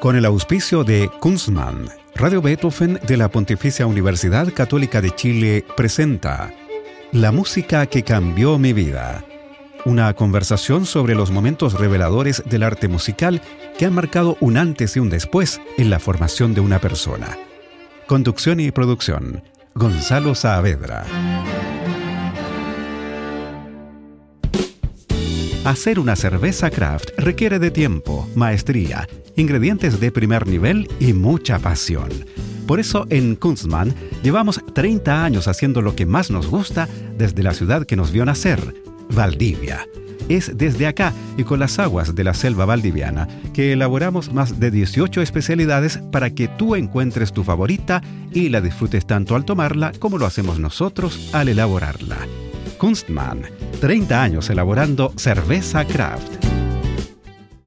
Con el auspicio de Kunstmann, Radio Beethoven de la Pontificia Universidad Católica de Chile presenta La música que cambió mi vida. Una conversación sobre los momentos reveladores del arte musical que han marcado un antes y un después en la formación de una persona. Conducción y producción, Gonzalo Saavedra. Hacer una cerveza craft requiere de tiempo, maestría, ingredientes de primer nivel y mucha pasión. Por eso en Kunstmann llevamos 30 años haciendo lo que más nos gusta desde la ciudad que nos vio nacer, Valdivia. Es desde acá y con las aguas de la selva valdiviana que elaboramos más de 18 especialidades para que tú encuentres tu favorita y la disfrutes tanto al tomarla como lo hacemos nosotros al elaborarla. Kunstmann, 30 años elaborando cerveza craft.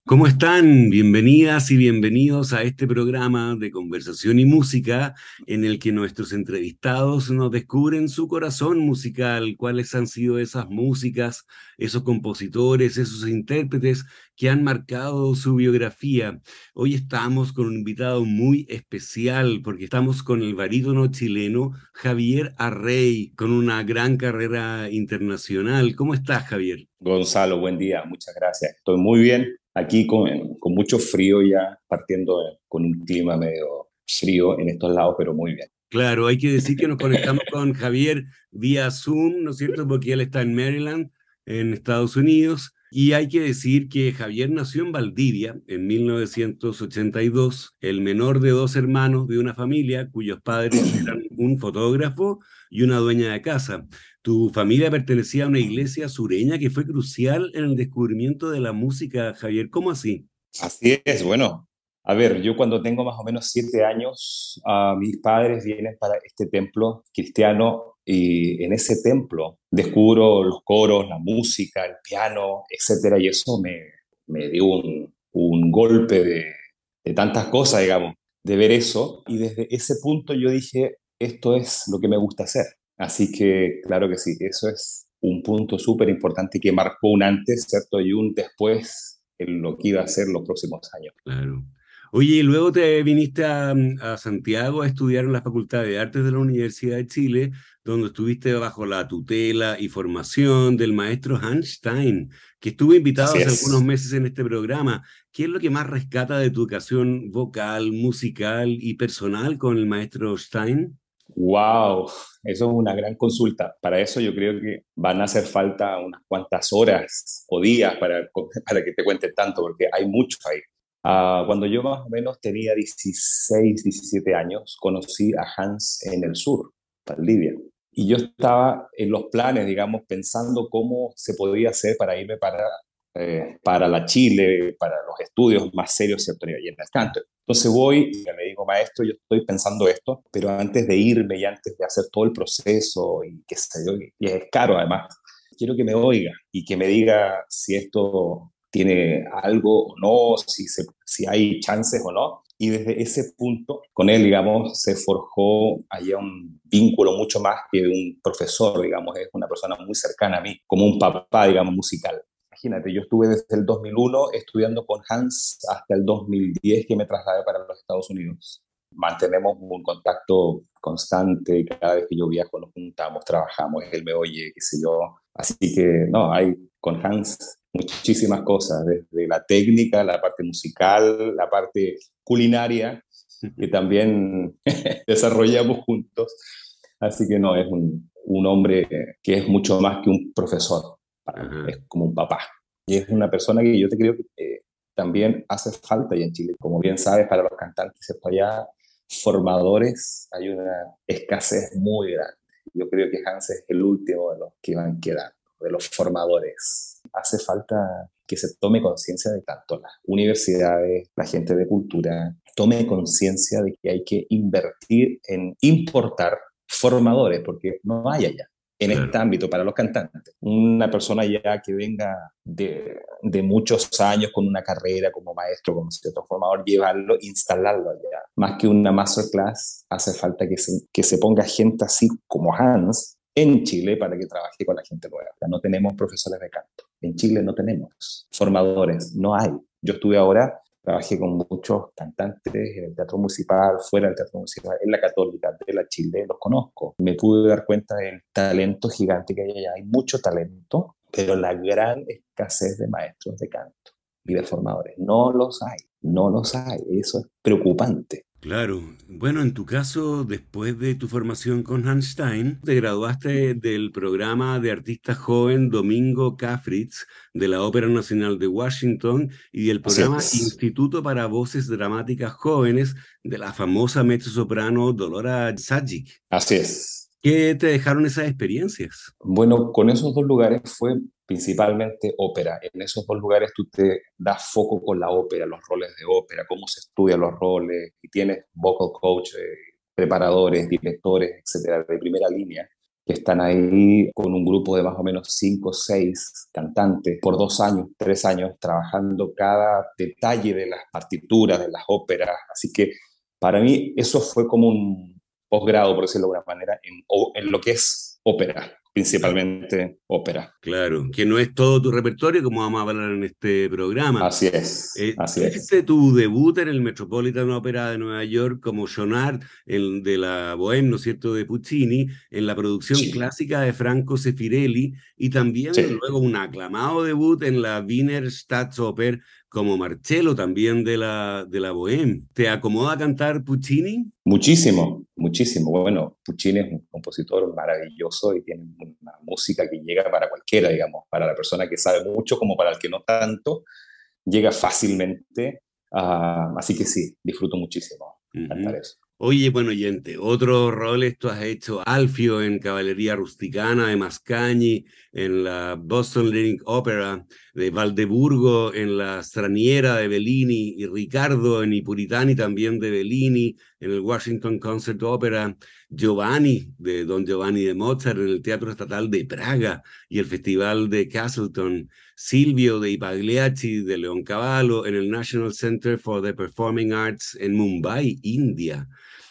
¿Cómo están? Bienvenidas y bienvenidos a este programa de conversación y música en el que nuestros entrevistados nos descubren su corazón musical, cuáles han sido esas músicas, esos compositores, esos intérpretes que han marcado su biografía. Hoy estamos con un invitado muy especial porque estamos con el barítono chileno Javier Arrey, con una gran carrera internacional. ¿Cómo estás, Javier? Gonzalo, buen día, muchas gracias. Estoy muy bien, aquí con, mucho frío ya, partiendo con un clima medio frío en estos lados, pero muy bien. Claro, hay que decir que nos conectamos con Javier vía Zoom, ¿no es cierto? Porque él está en Maryland, en Estados Unidos, y hay que decir que Javier nació en Valdivia en 1982, el menor de dos hermanos de una familia cuyos padres eran un fotógrafo y una dueña de casa. Tu familia pertenecía a una iglesia sureña que fue crucial en el descubrimiento de la música, Javier. ¿Cómo así? Así es, bueno. A ver, yo cuando tengo más o menos siete años, uh, mis padres vienen para este templo cristiano y en ese templo descubro los coros, la música, el piano, etcétera, y eso me, me dio un, un golpe de, de, tantas cosas, digamos, de ver eso. Y desde ese punto yo dije, esto es lo que me gusta hacer. Así que, claro que sí, eso es un punto súper importante que marcó un antes, ¿cierto? Y un después en lo que iba a ser los próximos años. Claro. Oye, y luego te viniste a, a, Santiago a estudiar en la Facultad de Artes de la Universidad de Chile, donde estuviste bajo la tutela y formación del maestro Hans Stein, que estuvo invitado hace algunos meses en este programa. ¿Qué es lo que más rescata de tu educación vocal, musical y personal con el maestro Stein? ¡Wow! Eso es una gran consulta. Para eso yo creo que van a hacer falta unas cuantas horas o días para, para que te cuente tanto, porque hay mucho ahí. Uh, cuando yo más o menos tenía 16, 17 años, conocí a Hans en el sur, Valdivia. Y yo estaba en los planes, digamos, pensando cómo se podía hacer para irme para, eh, para la Chile, para los estudios más serios, ¿cierto? Y en el canto. Entonces voy y me maestro, yo estoy pensando esto, pero antes de irme y antes de hacer todo el proceso y qué sé yo, y es caro además, quiero que me oiga y que me diga si esto tiene algo o no, si, se, si hay chances o no. Y desde ese punto, con él, digamos, se forjó allá un vínculo mucho más que un profesor, digamos, es una persona muy cercana a mí, como un papá, digamos, musical. Imagínate, yo estuve desde el 2001 estudiando con Hans hasta el 2010 que me trasladé para los Estados Unidos. Mantenemos un contacto constante, cada vez que yo viajo nos juntamos, trabajamos, él me oye, qué sé yo. Así que, no, hay con Hans muchísimas cosas, desde la técnica, la parte musical, la parte culinaria, que también desarrollamos juntos. Así que no, es un, un, hombre que es mucho más que un profesor, es como un papá. Y es una persona que yo te creo que eh, también hace falta allá en Chile. Como bien sabes, para los cantantes allá, formadores, hay una escasez muy grande. Yo creo que Hans es el último de los que van quedando, de los formadores hace falta que se tome conciencia de tanto las universidades, la gente de cultura, tome conciencia de que hay que invertir en importar formadores, porque no hay allá en este ámbito para los cantantes. Una persona ya que venga de, de, muchos años con una carrera como maestro, como cierto formador, llevarlo, instalarlo allá. Más que una masterclass, hace falta que se, que se ponga gente así como Hans en Chile para que trabaje con la gente nueva. Ya no tenemos profesores de canto. En Chile no tenemos formadores, no hay. Yo estuve ahora Trabajé con muchos cantantes en el teatro municipal, fuera del teatro municipal, en la católica, de la Chile, los conozco. Me pude dar cuenta del talento gigante que hay allá. Hay mucho talento, pero la gran escasez de maestros de canto y de formadores. No los hay, no los hay. Eso es preocupante. Claro. Bueno, en tu caso, después de tu formación con Hanstein, te graduaste del programa de artista joven Domingo Cafritz de la Ópera Nacional de Washington y del programa Instituto para Voces Dramáticas Jóvenes de la famosa mezzo-soprano Dolora Sajic. Así es. ¿Qué te dejaron esas experiencias? Bueno, con esos dos lugares fue principalmente ópera. En esos dos lugares tú te das foco con la ópera, los roles de ópera, cómo se estudian los roles, y tienes vocal coach, eh, preparadores, directores, etcétera, de primera línea, que están ahí con un grupo de más o menos cinco o seis cantantes por dos años, tres años, trabajando cada detalle de las partituras, de las óperas. Así que para mí eso fue como un posgrado, por decirlo de alguna manera, en, en lo que es ópera principalmente ópera. Claro, que no es todo tu repertorio, como vamos a hablar en este programa. Así es, eh, así es. tu debut en el Metropolitan Opera de Nueva York como Jonard el de la Bohème, ¿no es cierto?, de Puccini, en la producción clásica de Franco Sefirelli, y también luego un aclamado debut en la Wiener Staatsoper como Marcello también de la, de la Bohème. ¿Te acomoda cantar Puccini? Muchísimo, muchísimo. Bueno, Puccini es un compositor maravilloso y tiene una música que llega para cualquiera, digamos, para la persona que sabe mucho como para el que no tanto, llega fácilmente. Ah, así que sí, disfruto muchísimo cantar eso. Oye, buen oyente, otros roles tú has hecho Alfio en Caballería Rusticana de Mascagni, en la Boston Lyric Opera de Valdeburgo, en la Straniera de Bellini y Ricardo en Ipuritani también de Bellini, en el Washington Concert Opera, Giovanni de Don Giovanni de Mozart en el Teatro Estatal de Praga y el Festival de Castleton, Silvio de Ipagliacci de Leoncavallo en el National Center for the Performing Arts en Mumbai, India.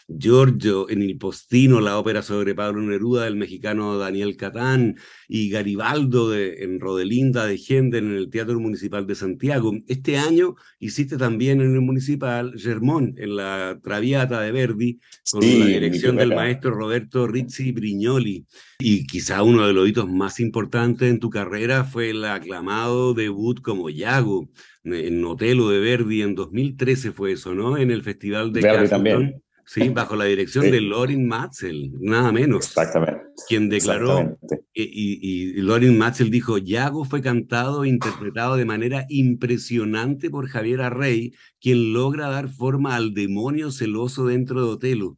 Giorgio en Il Postino, la ópera sobre Pablo Neruda del mexicano Daniel Catán, y Garibaldo de, en Rodelinda de Genden en el Teatro Municipal de Santiago. Este año hiciste también en el Municipal Germón, en la Traviata de Verdi, con la dirección del maestro Roberto Rizzi Brignoli. Y quizá uno de los hitos más importantes en tu carrera fue el aclamado debut como Yago en Otelo de Verdi en 2013 fue eso, ¿no? En el Festival de Verdi también. Sí, bajo la dirección de Lorin Matzel, nada menos. Exactamente. Quien declaró, y, y, Lorin Matzel dijo, Yago fue cantado e interpretado de manera impresionante por Javier Arrey, quien logra dar forma al demonio celoso dentro de Otelo.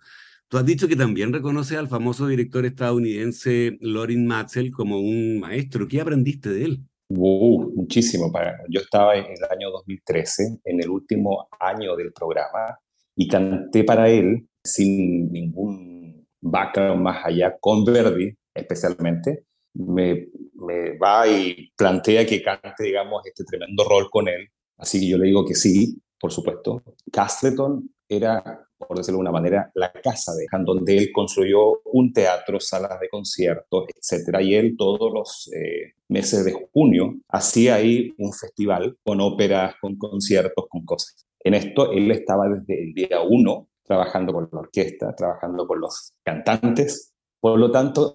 Tú has dicho que también reconoces al famoso director estadounidense Lorin Matzel como un maestro. ¿Qué aprendiste de él? Uh, muchísimo. Yo estaba en el año 2013, en el último año del programa, y canté para él sin ningún background más allá, con Verdi especialmente, me, me, va y plantea que cante, digamos, este tremendo rol con él. Así que yo le digo que sí, por supuesto. Castleton era, por decirlo de una manera, la casa de Han, donde él construyó un teatro, salas de conciertos, etc. Y él todos los eh, meses de junio hacía ahí un festival con óperas, con conciertos, con cosas. En esto él estaba desde el día uno trabajando con la orquesta, trabajando con los cantantes. Por lo tanto,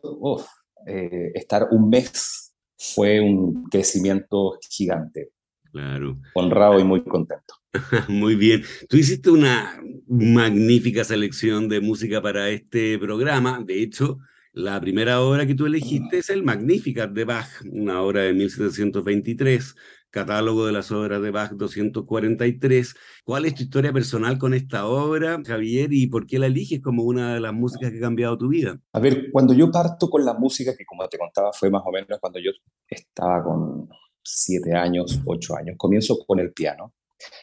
eh, estar un mes fue un crecimiento gigante. Claro. Honrado y muy contento. Muy bien. Tú hiciste una magnífica selección de música para este programa. De hecho, la primera obra que tú elegiste es el Magnificat de Bach, una obra de 1723, catálogo de las obras de Bach 243. ¿Cuál es tu historia personal con esta obra, Javier, y por qué la eliges como una de las músicas que ha cambiado tu vida? A ver, cuando yo parto con la música, que como te contaba fue más o menos cuando yo estaba con siete años, ocho años, comienzo con el piano.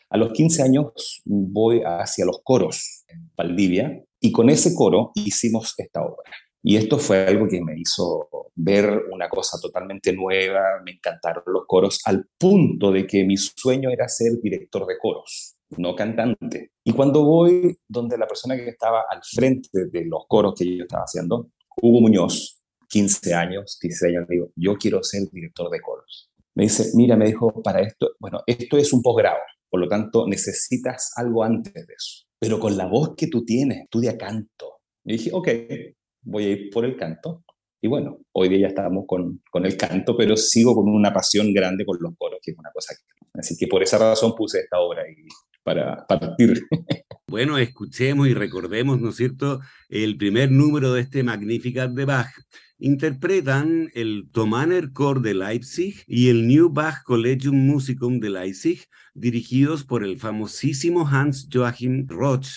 A los 15 años voy hacia los coros en Valdivia y con ese coro hicimos esta obra. Y esto fue algo que me hizo ver una cosa totalmente nueva, me encantaron los coros, al punto de que mi sueño era ser director de coros, no cantante. Y cuando voy donde la persona que estaba al frente de los coros que yo estaba haciendo, Hugo Muñoz, 15 años, 16 años, digo, yo quiero ser director de coros. Me dice, mira, me dijo, para esto, bueno, esto es un posgrado. Por lo tanto, necesitas algo antes de eso. Pero con la voz que tú tienes, estudia canto. Y dije, ok, voy a ir por el canto. Y bueno, hoy día ya estamos con, con el canto, pero sigo con una pasión grande con los coros, que es una cosa que... Así que por esa razón puse esta obra ahí para partir. Bueno, escuchemos y recordemos, ¿no es cierto?, el primer número de este Magnificat de Bach. Interpretan el Thomaner Chor de Leipzig y el New Bach Collegium Musicum de Leipzig, dirigidos por el famosísimo Hans Joachim Roch,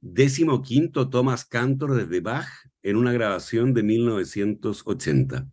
décimo quinto Thomas Cantor desde Bach, en una grabación de 1980.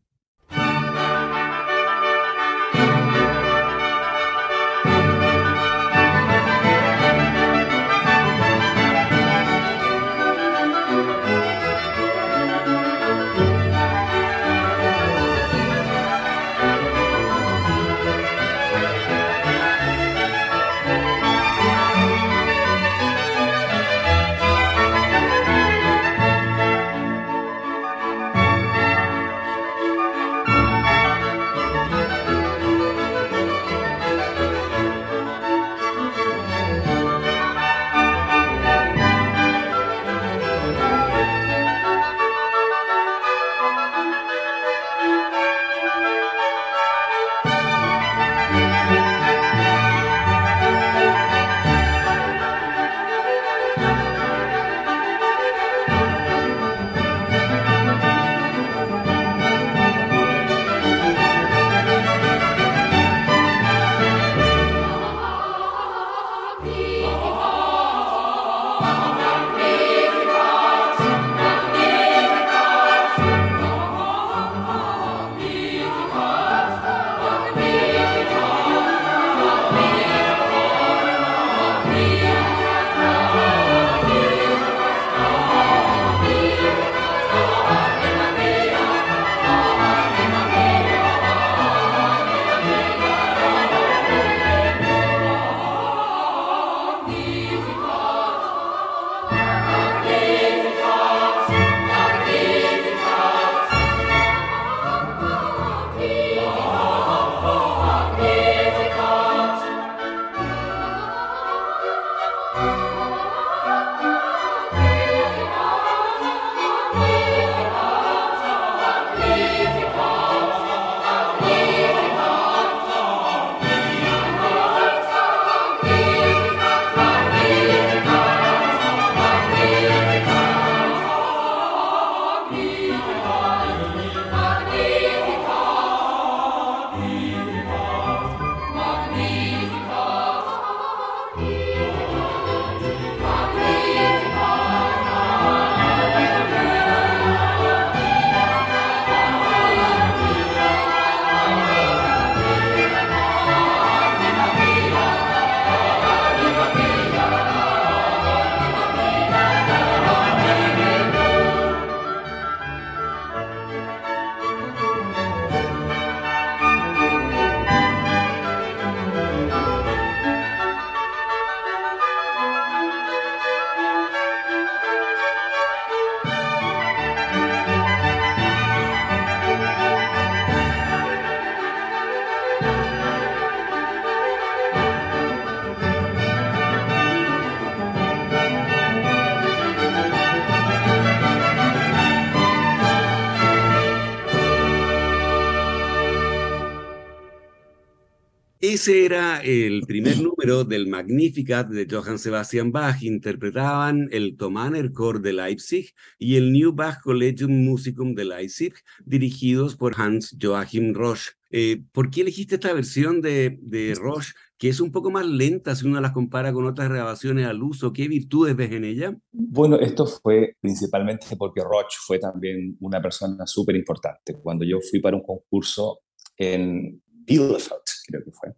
Ese era el primer número del Magnificat de Johann Sebastian Bach. Interpretaban el Thomaner Chor de Leipzig y el New Bach Collegium Musicum de Leipzig, dirigidos por Hans Joachim Roche. Eh, ¿Por qué elegiste esta versión de, de Roche, que es un poco más lenta si uno las compara con otras grabaciones al uso? ¿Qué virtudes ves en ella? Bueno, esto fue principalmente porque Roche fue también una persona súper importante. Cuando yo fui para un concurso en Bielefeld, creo que fue.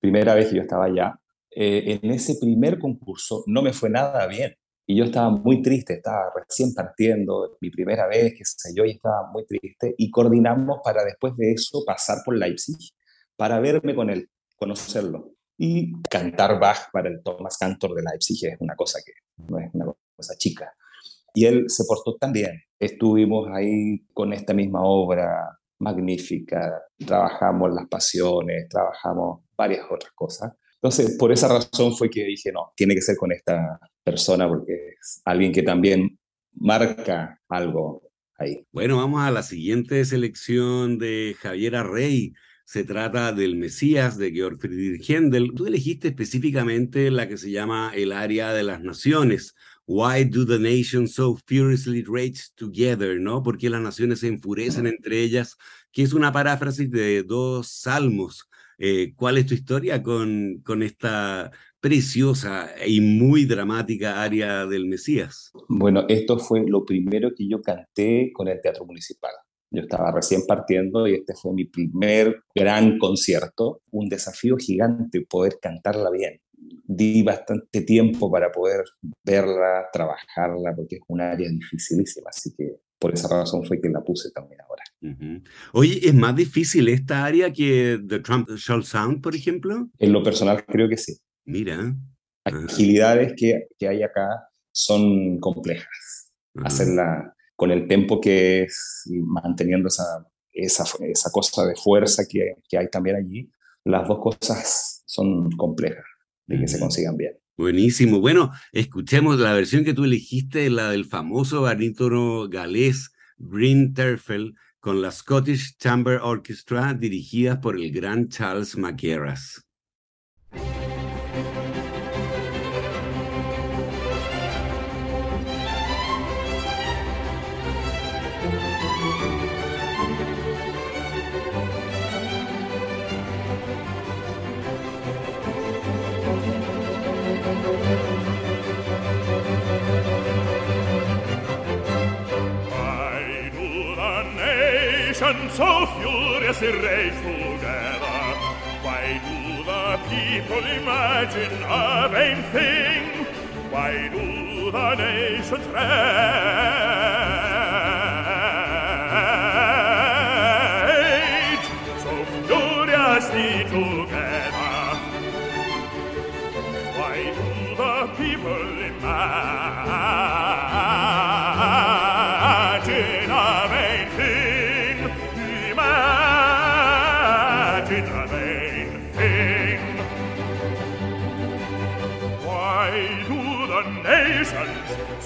Primera vez que yo estaba allá. Eh, en ese primer concurso no me fue nada bien. Y yo estaba muy triste, estaba recién partiendo, mi primera vez, qué sé yo, y estaba muy triste. Y coordinamos para después de eso pasar por Leipzig para verme con él, conocerlo. Y cantar Bach para el Thomas Cantor de Leipzig es una cosa que no es una cosa chica. Y él se portó también. Estuvimos ahí con esta misma obra, magnífica, trabajamos las pasiones, trabajamos varias otras cosas. Entonces, por esa razón fue que dije, no, tiene que ser con esta persona porque es alguien que también marca algo ahí. Bueno, vamos a la siguiente selección de Javier Arrey. Se trata del Mesías de Georg Friedrich Händel. Tú elegiste específicamente la que se llama El área de las naciones. Why do the nations so furiously rage together? ¿No? ¿Por qué las naciones se enfurecen entre ellas? Que es una paráfrasis de dos salmos eh, ¿Cuál es tu historia con, con esta preciosa y muy dramática área del Mesías? Bueno, esto fue lo primero que yo canté con el Teatro Municipal. Yo estaba recién partiendo y este fue mi primer gran concierto. Un desafío gigante poder cantarla bien. Di bastante tiempo para poder verla, trabajarla, porque es un área dificilísima. Así que por esa razón fue que la puse también ahora. Oye, ¿es más difícil esta área que The Trump Shall Sound, por ejemplo? En lo personal creo que sí. Mira. Agilidades que, que hay acá son complejas. Hacerla con el tempo que es y manteniendo esa, esa, esa cosa de fuerza que, que, hay también allí, las dos cosas son complejas de que se consigan bien. Buenísimo. Bueno, escuchemos la versión que tú elegiste, la del famoso barítono galés Bryn Terfel, con la Scottish Chamber Orchestra dirigida por el gran Charles Mackerras. So furiously rage together? Why do the people imagine a vain thing? Why do the nations rage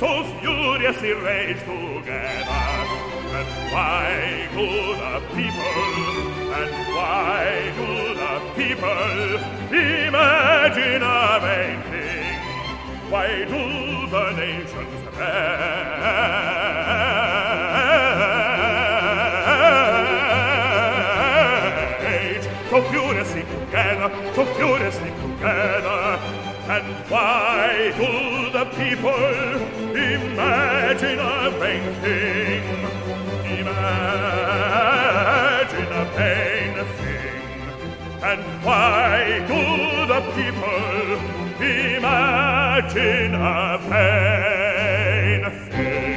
so furiously rage together? And why do the people, and why do the people imagine a vain thing? Why do the nations together, so furiously together? And why do the people imagine a vain? Imagine a vain thing. And why do the people imagine a vain thing?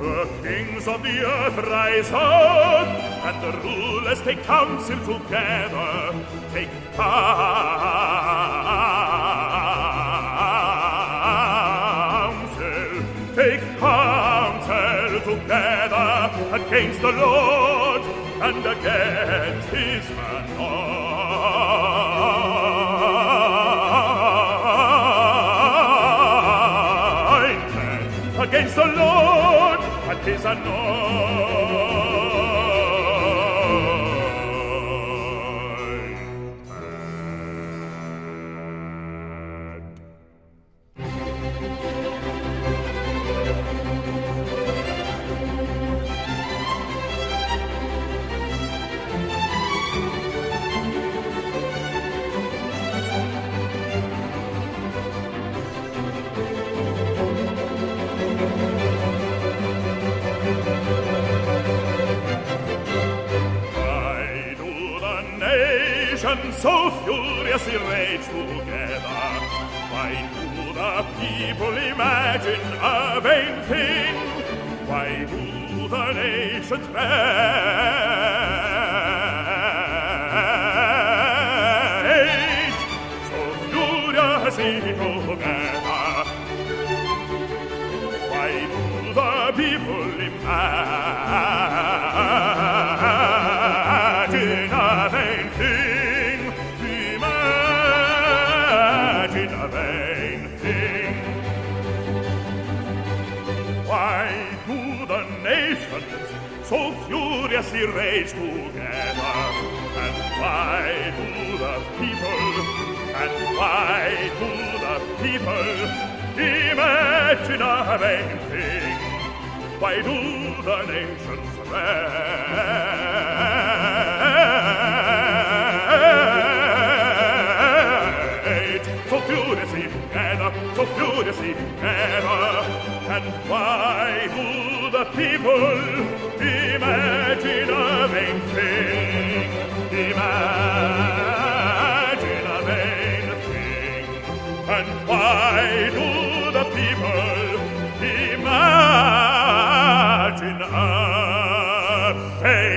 The kings of the earth rise up, and the rulers take counsel together, take counsel, take counsel together against the Lord and against his anointed. Against the Lord and his anointed. So furiously rage together? Why do the people imagine a vain thing? Why do the nations rage so furiously together? Why do furiously rage together. And why do the people, and why do the people imagine a vain thing? Why do the nations rage? So furiously together, so furiously together. And why do the people imagine a vain thing, imagine a vain thing, and why do the people imagine a vain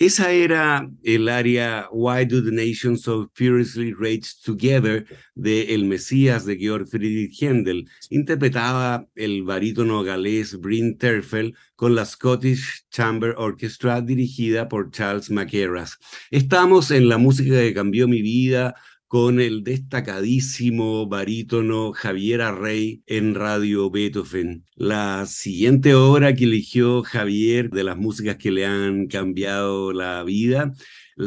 Esa era el área Why Do the Nations So Furiously Rage Together de El Mesías de Georg Friedrich Händel. Interpretaba el barítono galés Bryn Terfel con la Scottish Chamber Orchestra dirigida por Charles McCarras. Estamos en la música que cambió mi vida con el destacadísimo barítono Javier Arrey en Radio Beethoven. La siguiente obra que eligió Javier de las músicas que le han cambiado la vida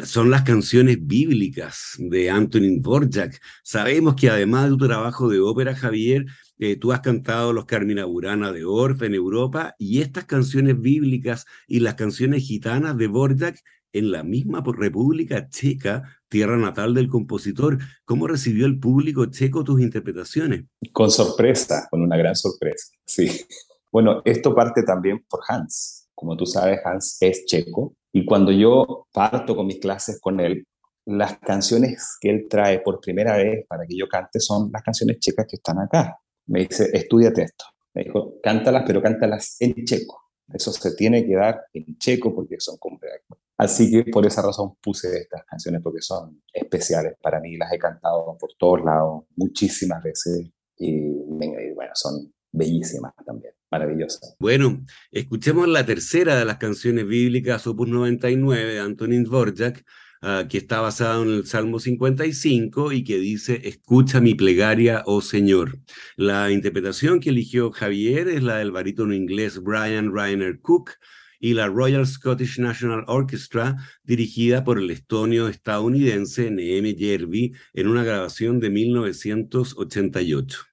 son las canciones bíblicas de Antonin Dvorak. Sabemos que además de tu trabajo de ópera, Javier, eh, tú has cantado los Carmina Burana de Orff en Europa y estas canciones bíblicas y las canciones gitanas de Dvorak en la misma República Checa, tierra natal del compositor. ¿Cómo recibió el público checo tus interpretaciones? Con sorpresa, con una gran sorpresa, sí. Bueno, esto parte también por Hans. Como tú sabes, Hans es checo y cuando yo parto con mis clases con él, las canciones que él trae por primera vez para que yo cante son las canciones checas que están acá. Me dice, estudiate esto. Me dijo, cántalas, pero cántalas en checo. Eso se tiene que dar en checo porque son Así que por esa razón puse estas canciones porque son especiales para mí, las he cantado por todos lados muchísimas veces y, bueno, son bellísimas también, maravillosas. Bueno, escuchemos la tercera de las canciones bíblicas, Opus 99, de Antonin Dvorak, uh, que está basada en el Salmo 55 y que dice, escucha mi plegaria, oh Señor. La interpretación que eligió Javier es la del barítono inglés Brian Reiner Cook, y la Royal Scottish National Orchestra, dirigida por el estonio estadounidense Neeme Järvi en una grabación de 1988.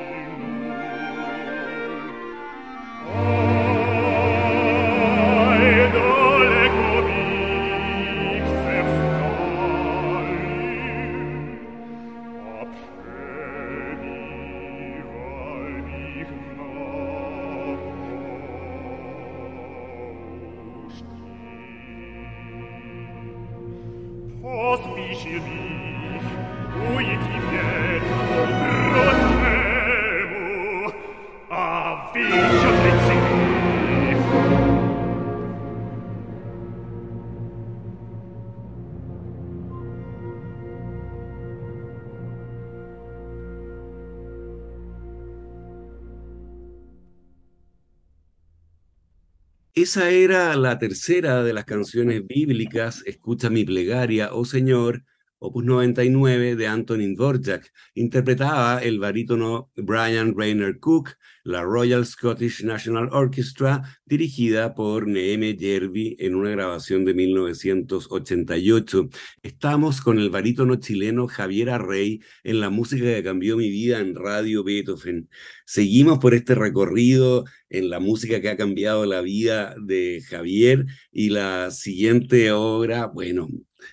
Esa era la tercera de las canciones bíblicas, Escucha mi plegaria, oh Señor, Opus 99 de Antonin Dvorak. Interpretaba el barítono Brian Rayner Cook, la Royal Scottish National Orchestra, dirigida por Neeme Jervi en una grabación de 1988. Estamos con el barítono chileno Javier Arrey en la música que cambió mi vida en Radio Beethoven. Seguimos por este recorrido en la música que ha cambiado la vida de Javier y la siguiente obra, bueno,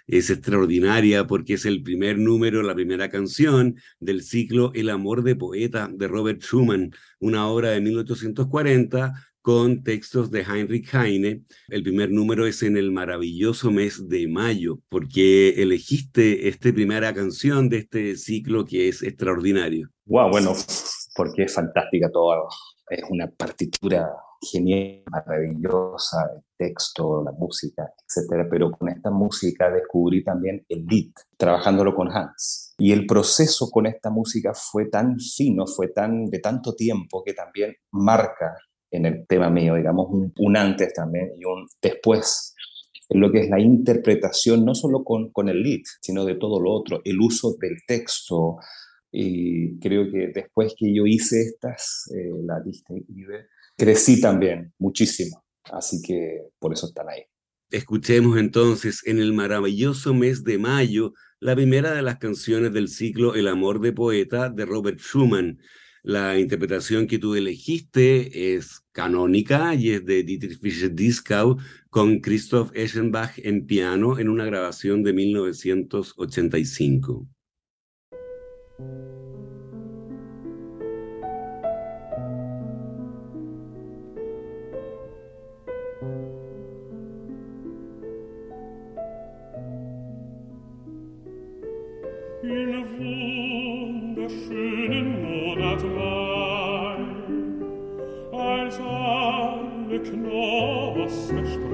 es extraordinaria porque es el primer número, la primera canción del ciclo El amor de poeta de Robert Schumann, una obra de 1840 con textos de Heinrich Heine. El primer número es en el maravilloso mes de mayo, porque elegiste esta primera canción de este ciclo que es extraordinario. Wow, bueno, porque es fantástica toda, es una partitura genial, maravillosa, texto, la música, etcétera. Pero con esta música descubrí también el beat, trabajándolo con Hans. Y el proceso con esta música fue tan fino, fue tan de tanto tiempo que también marca en el tema mío, digamos, un, antes también y un después en lo que es la interpretación, no solo con, con el lead, sino de todo lo otro, el uso del texto. Y creo que después que yo hice estas, eh, la lista crecí también muchísimo. Así que por eso están ahí. Escuchemos entonces en el maravilloso mes de mayo la primera de las canciones del ciclo El amor de poeta de Robert Schumann. La interpretación que tú elegiste es canónica y es de Dietrich Fischer-Dieskau con Christoph Eschenbach en piano en una grabación de 1985. Knoss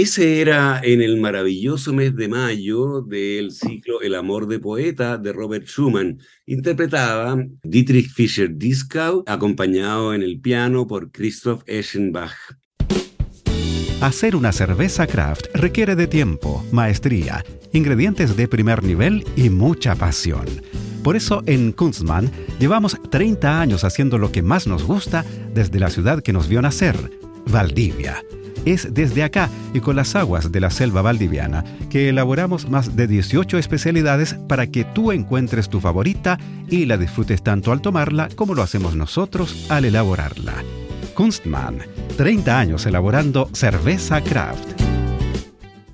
Ese era en el maravilloso mes de mayo del ciclo El amor de poeta de Robert Schumann. Interpretaba Dietrich Fischer-Dieskau, acompañado en el piano por Christoph Eschenbach. Hacer una cerveza craft requiere de tiempo, maestría, ingredientes de primer nivel y mucha pasión. Por eso en Kunstmann llevamos 30 años haciendo lo que más nos gusta desde la ciudad que nos vio nacer, Valdivia Es desde acá y con las aguas de la selva valdiviana que elaboramos más de 18 especialidades para que tú encuentres tu favorita y la disfrutes tanto al tomarla como lo hacemos nosotros al elaborarla. Kunstmann, 30 años elaborando cerveza craft.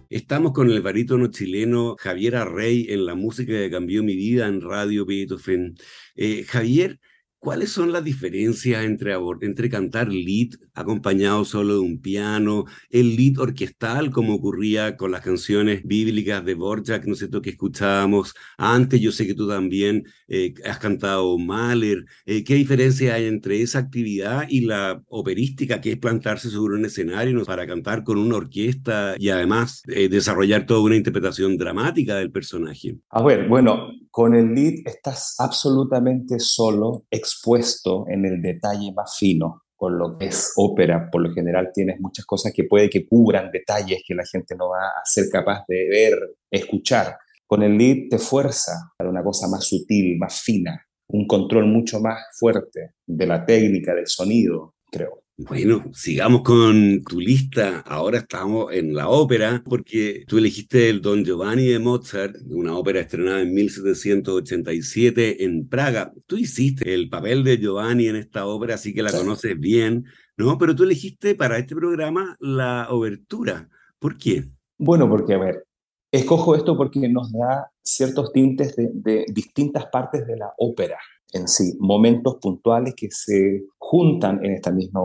Estamos con el barítono chileno Javier Arrey en la música que cambió mi vida en Radio Beethoven. Eh, Javier, ¿Cuáles son las diferencias entre, cantar lead acompañado solo de un piano, el lead orquestal, como ocurría con las canciones bíblicas de Borjak, no sé, que escuchábamos antes? Yo sé que tú también eh, has cantado Mahler. Eh, ¿Qué diferencia hay entre esa actividad y la operística, que es plantarse sobre un escenario para cantar con una orquesta y además eh, desarrollar toda una interpretación dramática del personaje? A ver, bueno, con el lead estás absolutamente solo, expuesto en el detalle más fino. Con lo que es ópera, por lo general tienes muchas cosas que puede que cubran detalles que la gente no va a ser capaz de ver, escuchar. Con el lead te fuerza para una cosa más sutil, más fina, un control mucho más fuerte de la técnica, del sonido, creo. Bueno, sigamos con tu lista. Ahora estamos en la ópera, porque tú elegiste el Don Giovanni de Mozart, una ópera estrenada en 1787 en Praga. Tú hiciste el papel de Giovanni en esta ópera, así que la conoces bien, ¿no? Pero tú elegiste para este programa la obertura. ¿Por qué? Bueno, porque, a ver, escojo esto porque nos da ciertos tintes de, de distintas partes de la ópera en sí, momentos puntuales que se juntan en esta misma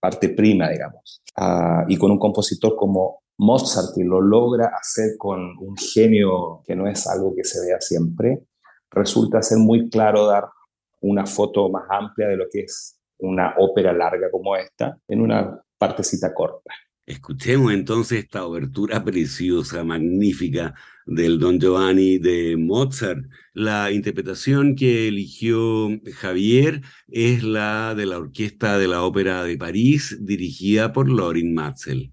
parte prima, digamos. Ah, y con un compositor como Mozart, que lo logra hacer con un genio que no es algo que se vea siempre, resulta ser muy claro dar una foto más amplia de lo que es una ópera larga como esta en una partecita corta. Escuchemos entonces esta obertura preciosa, magnífica del Don Giovanni de Mozart. La interpretación que eligió Javier es la de la Orquesta de la Ópera de París, dirigida por Lorin Matzel.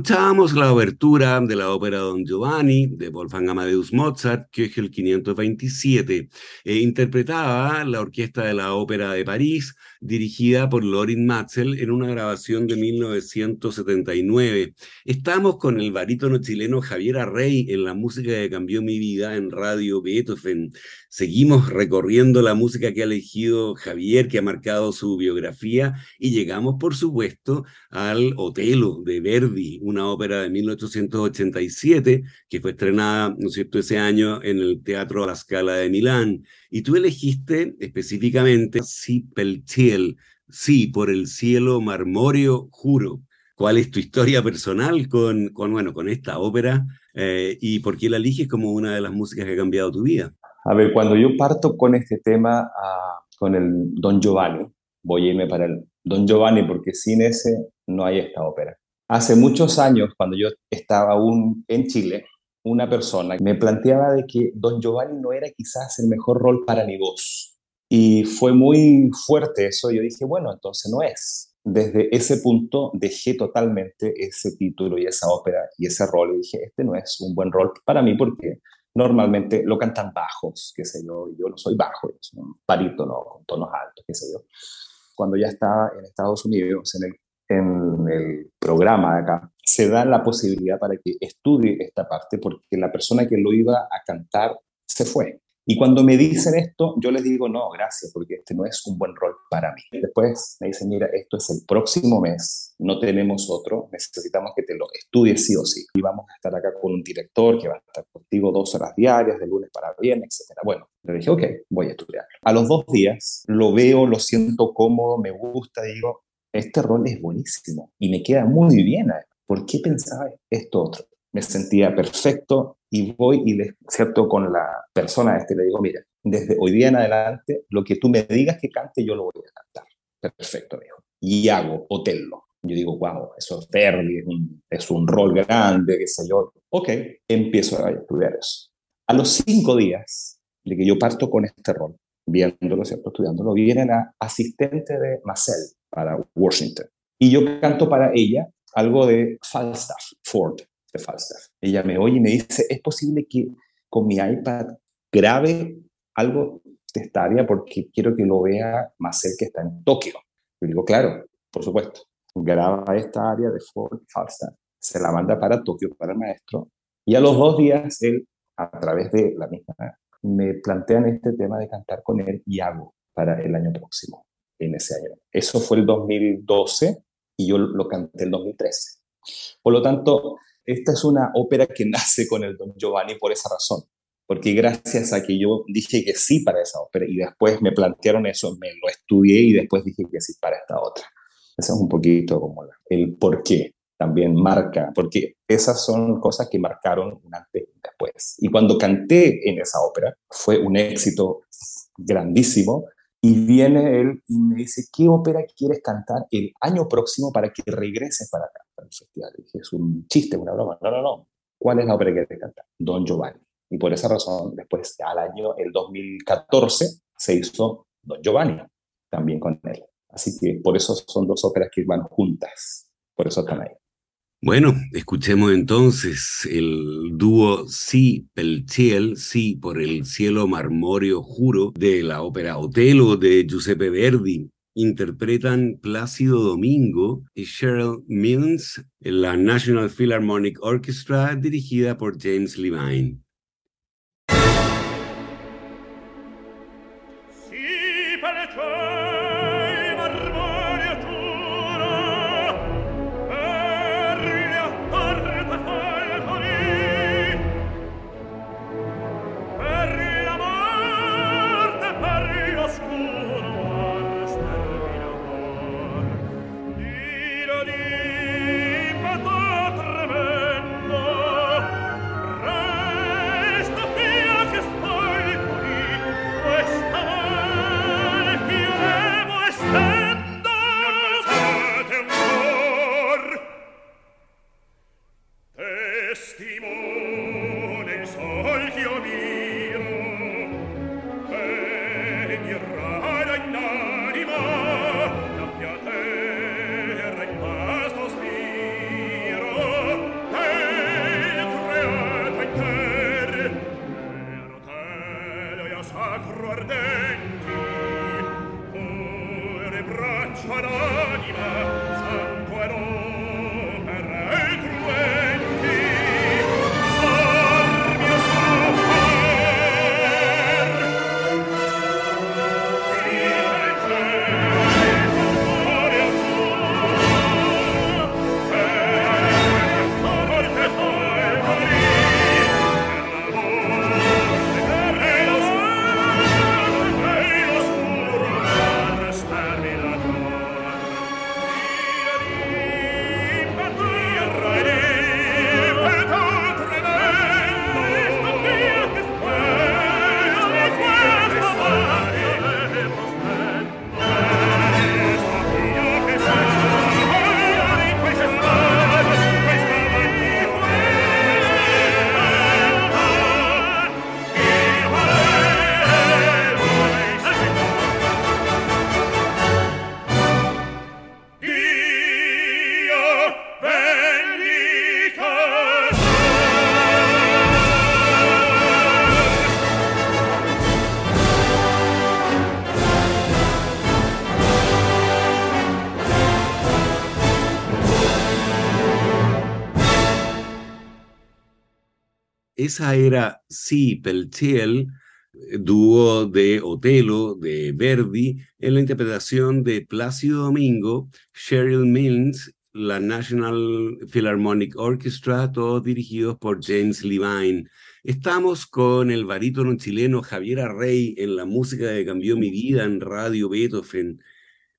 Escuchábamos la obertura de la ópera Don Giovanni de Wolfgang Amadeus Mozart, que es el 527. Eh, interpretaba la orquesta de la Ópera de París, dirigida por Lorin Matzel en una grabación de 1979. Estamos con el barítono chileno Javier Arrey en la música que cambió mi vida en Radio Beethoven. Seguimos recorriendo la música que ha elegido Javier, que ha marcado su biografía, y llegamos, por supuesto, al Otelo de Verdi, una ópera de 1887 que fue estrenada, ¿no es cierto?, ese año en el Teatro La Scala de Milán. Y tú elegiste específicamente Si sí, por el cielo marmóreo, juro. ¿Cuál es tu historia personal con, con bueno, con esta ópera eh, y por qué la eliges como una de las músicas que ha cambiado tu vida? A ver, cuando yo parto con este tema, uh, con el Don Giovanni, voy a irme para el Don Giovanni porque sin ese no hay esta ópera. Hace muchos años, cuando yo estaba aún en Chile, una persona me planteaba de que Don Giovanni no era quizás el mejor rol para mi voz. Y fue muy fuerte eso. Yo dije, bueno, entonces no es. Desde ese punto dejé totalmente ese título y esa ópera y ese rol. Y dije, este no es un buen rol para mí porque normalmente lo cantan bajos, qué sé yo, yo no soy bajo, soy un con tonos altos, qué sé yo. Cuando ya estaba en Estados Unidos, en el, en el programa de acá, se da la posibilidad para que estudie esta parte porque la persona que lo iba a cantar se fue. Y cuando me dicen esto, yo les digo, no, gracias, porque este no es un buen rol para mí. Después me dicen, mira, esto es el próximo mes, no tenemos otro, necesitamos que te lo estudies sí o sí. Y vamos a estar acá con un director que va a estar contigo dos horas diarias, de lunes para viernes, etc. Bueno, le dije, ok, voy a estudiar. A los dos días lo veo, lo siento cómodo, me gusta, digo, este rol es buenísimo y me queda muy bien. ¿Por qué pensaba esto otro? Me sentía perfecto, y voy y le cierto con la persona este le digo, mira, desde hoy día en adelante, lo que tú me digas que cante, yo lo voy a cantar. Perfecto, dijo. Y hago Otello. Yo digo, wow, eso es Verdi, es un, es un rol grande, qué sé yo. Ok, empiezo a estudiar eso. A los cinco días de que yo parto con este rol, viéndolo, ¿cierto? estudiándolo, viene la asistente de Marcel para Washington. Y yo canto para ella algo de Falstaff, Ford, de Falstaff. Ella me oye y me dice, ¿es posible que con mi iPad grabe algo de esta área porque quiero que lo vea Marcel que está en Tokio? Yo digo, claro, por supuesto. Graba esta área de Ford se la manda para Tokio, para el maestro, y a los dos días él, a través de la misma, me plantean este tema de cantar con él y hago para el año próximo, en ese año. Eso fue el 2012 y yo lo canté el 2013. Por lo tanto, esta es una ópera que nace con el Don Giovanni por esa razón, porque gracias a que yo dije que sí para esa ópera y después me plantearon eso, me lo estudié y después dije que sí para esta otra. Eso es un poquito como el por qué también marca, porque esas son cosas que marcaron un antes y después. Y cuando canté en esa ópera, fue un éxito grandísimo, y viene él y me dice, ¿qué ópera quieres cantar el año próximo para que regreses para acá, el festival? dije, es un chiste, una broma. No, no, no. ¿Cuál es la ópera que quieres cantar? Don Giovanni. Y por esa razón, después, al año, el 2014, se hizo Don Giovanni, también con él. Así que por eso son dos óperas que van juntas. Por eso están ahí. Bueno, escuchemos entonces el dúo Si pel ciel, Sí por el cielo marmóreo juro de la ópera Otelo de Giuseppe Verdi. Interpretan Plácido Domingo y Cheryl Mills en la National Philharmonic Orchestra dirigida por James Levine. Esa era Si Peltiel, eh, dúo de Otelo, de Verdi, en la interpretación de Plácido Domingo, Cheryl Mills, la National Philharmonic Orchestra, todos dirigidos por James Levine. Estamos con el barítono chileno Javier Arrey en la música que cambió mi vida en Radio Beethoven.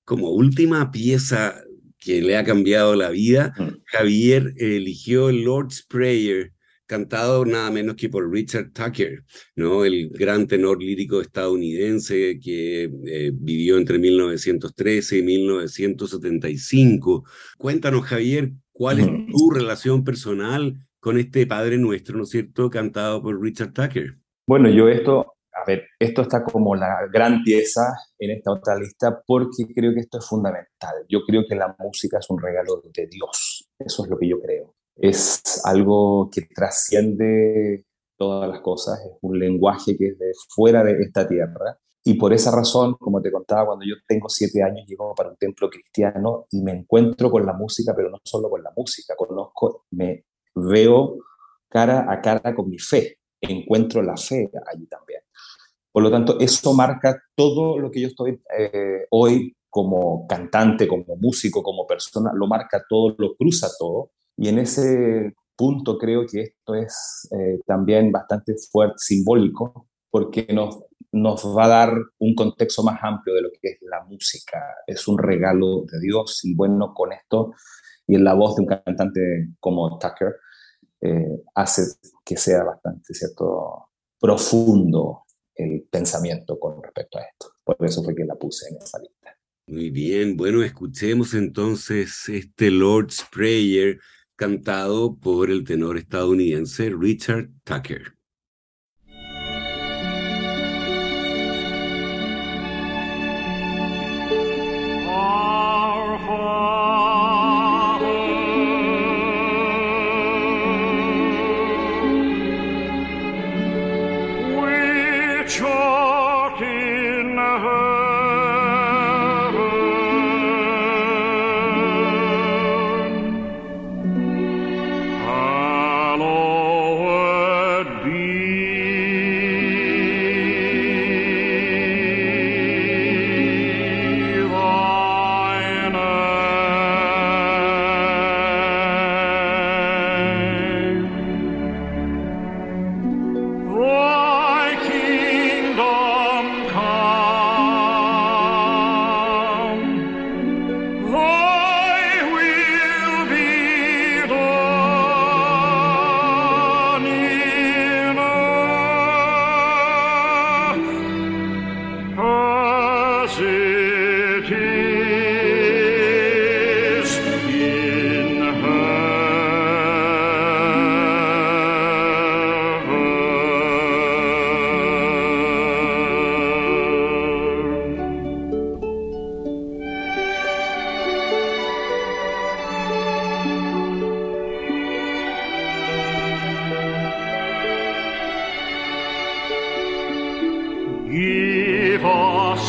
Como última pieza que le ha cambiado la vida, mm. Javier eligió el Lord's Prayer cantado nada menos que por Richard Tucker, ¿no? el gran tenor lírico estadounidense que eh, vivió entre 1913 y 1975. Cuéntanos, Javier, ¿cuál es tu relación personal con este Padre Nuestro, ¿no es cierto?, cantado por Richard Tucker. Bueno, yo esto, a ver, esto está como la gran pieza en esta otra lista porque creo que esto es fundamental. Yo creo que la música es un regalo de Dios. Eso es lo que yo creo es algo que trasciende todas las cosas, es un lenguaje que es de fuera de esta tierra. Y por esa razón, como te contaba, cuando yo tengo siete años, llego para un templo cristiano y me encuentro con la música, pero no solo con la música, conozco, me veo cara a cara con mi fe, encuentro la fe allí también. Por lo tanto, eso marca todo lo que yo estoy eh, hoy como cantante, como músico, como persona, lo marca todo, lo cruza todo. Y en ese punto creo que esto es eh, también bastante fuerte, simbólico, porque nos, nos va a dar un contexto más amplio de lo que es la música. Es un regalo de Dios y bueno, con esto y en la voz de un cantante como Tucker, eh, hace que sea bastante, ¿cierto?, profundo el pensamiento con respecto a esto. Por eso fue que la puse en esa lista. Muy bien, bueno, escuchemos entonces este Lord's Prayer cantado por el tenor estadounidense Richard Tucker.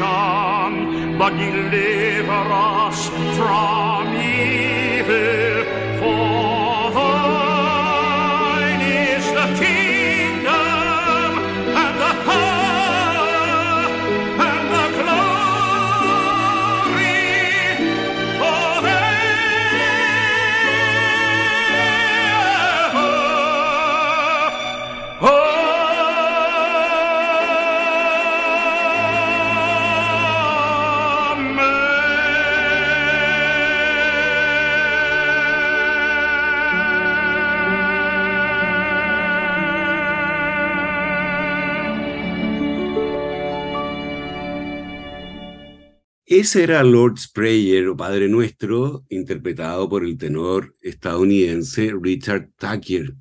but deliver us from evil. Ese era Lord's Prayer o Padre Nuestro, interpretado por el tenor estadounidense Richard Tucker.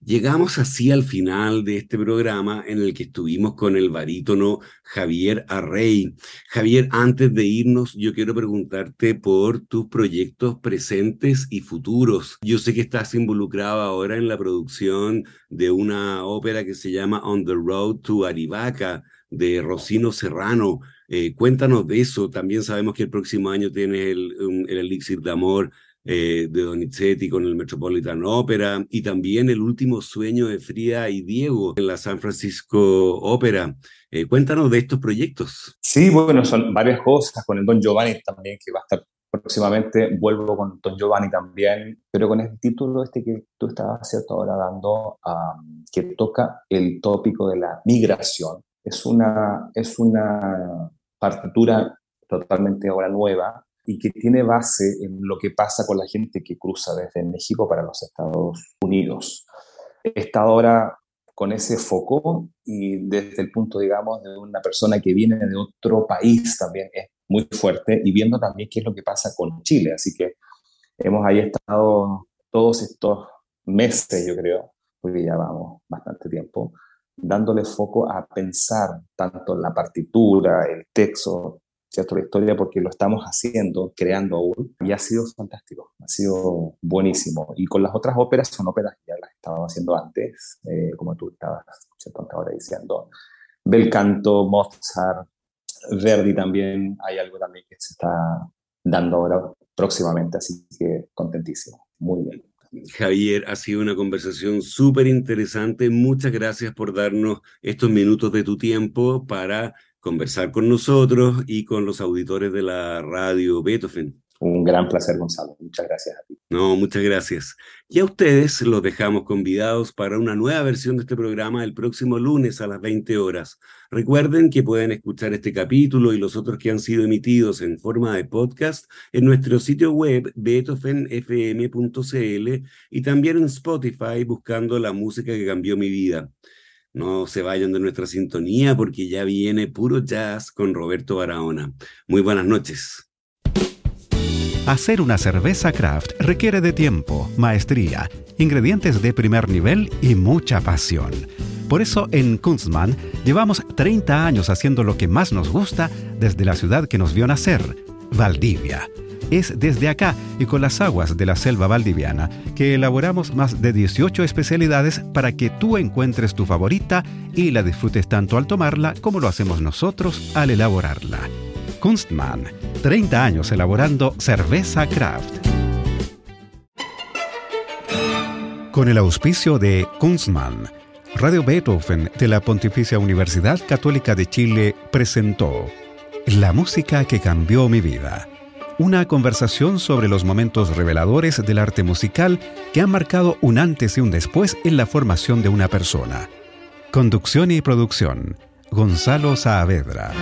Llegamos así al final de este programa en el que estuvimos con el barítono Javier Arrey. Javier, antes de irnos, yo quiero preguntarte por tus proyectos presentes y futuros. Yo sé que estás involucrado ahora en la producción de una ópera que se llama On the Road to Arivaca de Rocino Serrano. Eh, cuéntanos de eso. También sabemos que el próximo año tienes el, el Elixir de Amor eh, de Donizetti con el Metropolitan Opera y también el último sueño de Frida y Diego en la San Francisco Opera. Eh, cuéntanos de estos proyectos. Sí, bueno, son varias cosas con el Don Giovanni también, que va a estar próximamente. Vuelvo con Don Giovanni también, pero con el título este que tú estabas cierto ahora dando, que toca el tópico de la migración. Es una, es una partitura totalmente ahora nueva y que tiene base en lo que pasa con la gente que cruza desde México para los Estados Unidos. Está ahora con ese foco y desde el punto, digamos, de una persona que viene de otro país también es muy fuerte y viendo también qué es lo que pasa con Chile. Así que hemos ahí estado todos estos meses, yo creo, porque ya vamos bastante tiempo, dándole foco a pensar tanto la partitura, el texto, ¿cierto? la historia, porque lo estamos haciendo, creando aún, y ha sido fantástico, ha sido buenísimo. Y con las otras óperas, son óperas que ya las estábamos haciendo antes, eh, como tú estabas ¿cierto? ahora diciendo. Bel canto, Mozart, Verdi también, hay algo también que se está dando ahora próximamente, así que contentísimo, muy bien. Javier, ha sido una conversación súper interesante. Muchas gracias por darnos estos minutos de tu tiempo para conversar con nosotros y con los auditores de la radio Beethoven. Un gran placer, Gonzalo. Muchas gracias a ti. No, muchas gracias. Y a ustedes los dejamos convidados para una nueva versión de este programa el próximo lunes a las 20 horas. Recuerden que pueden escuchar este capítulo y los otros que han sido emitidos en forma de podcast en nuestro sitio web beethovenfm.cl y también en Spotify buscando la música que cambió mi vida. No se vayan de nuestra sintonía porque ya viene puro jazz con Roberto Barahona. Muy buenas noches. Hacer una cerveza craft requiere de tiempo, maestría, ingredientes de primer nivel y mucha pasión. Por eso en Kunstmann llevamos 30 años haciendo lo que más nos gusta desde la ciudad que nos vio nacer, Valdivia. Es desde acá y con las aguas de la selva valdiviana que elaboramos más de 18 especialidades para que tú encuentres tu favorita y la disfrutes tanto al tomarla como lo hacemos nosotros al elaborarla. Kunstmann, 30 años elaborando cerveza craft. Con el auspicio de Kunstmann, Radio Beethoven de la Pontificia Universidad Católica de Chile presentó La música que cambió mi vida. Una conversación sobre los momentos reveladores del arte musical que han marcado un antes y un después en la formación de una persona. Conducción y producción. Gonzalo Saavedra.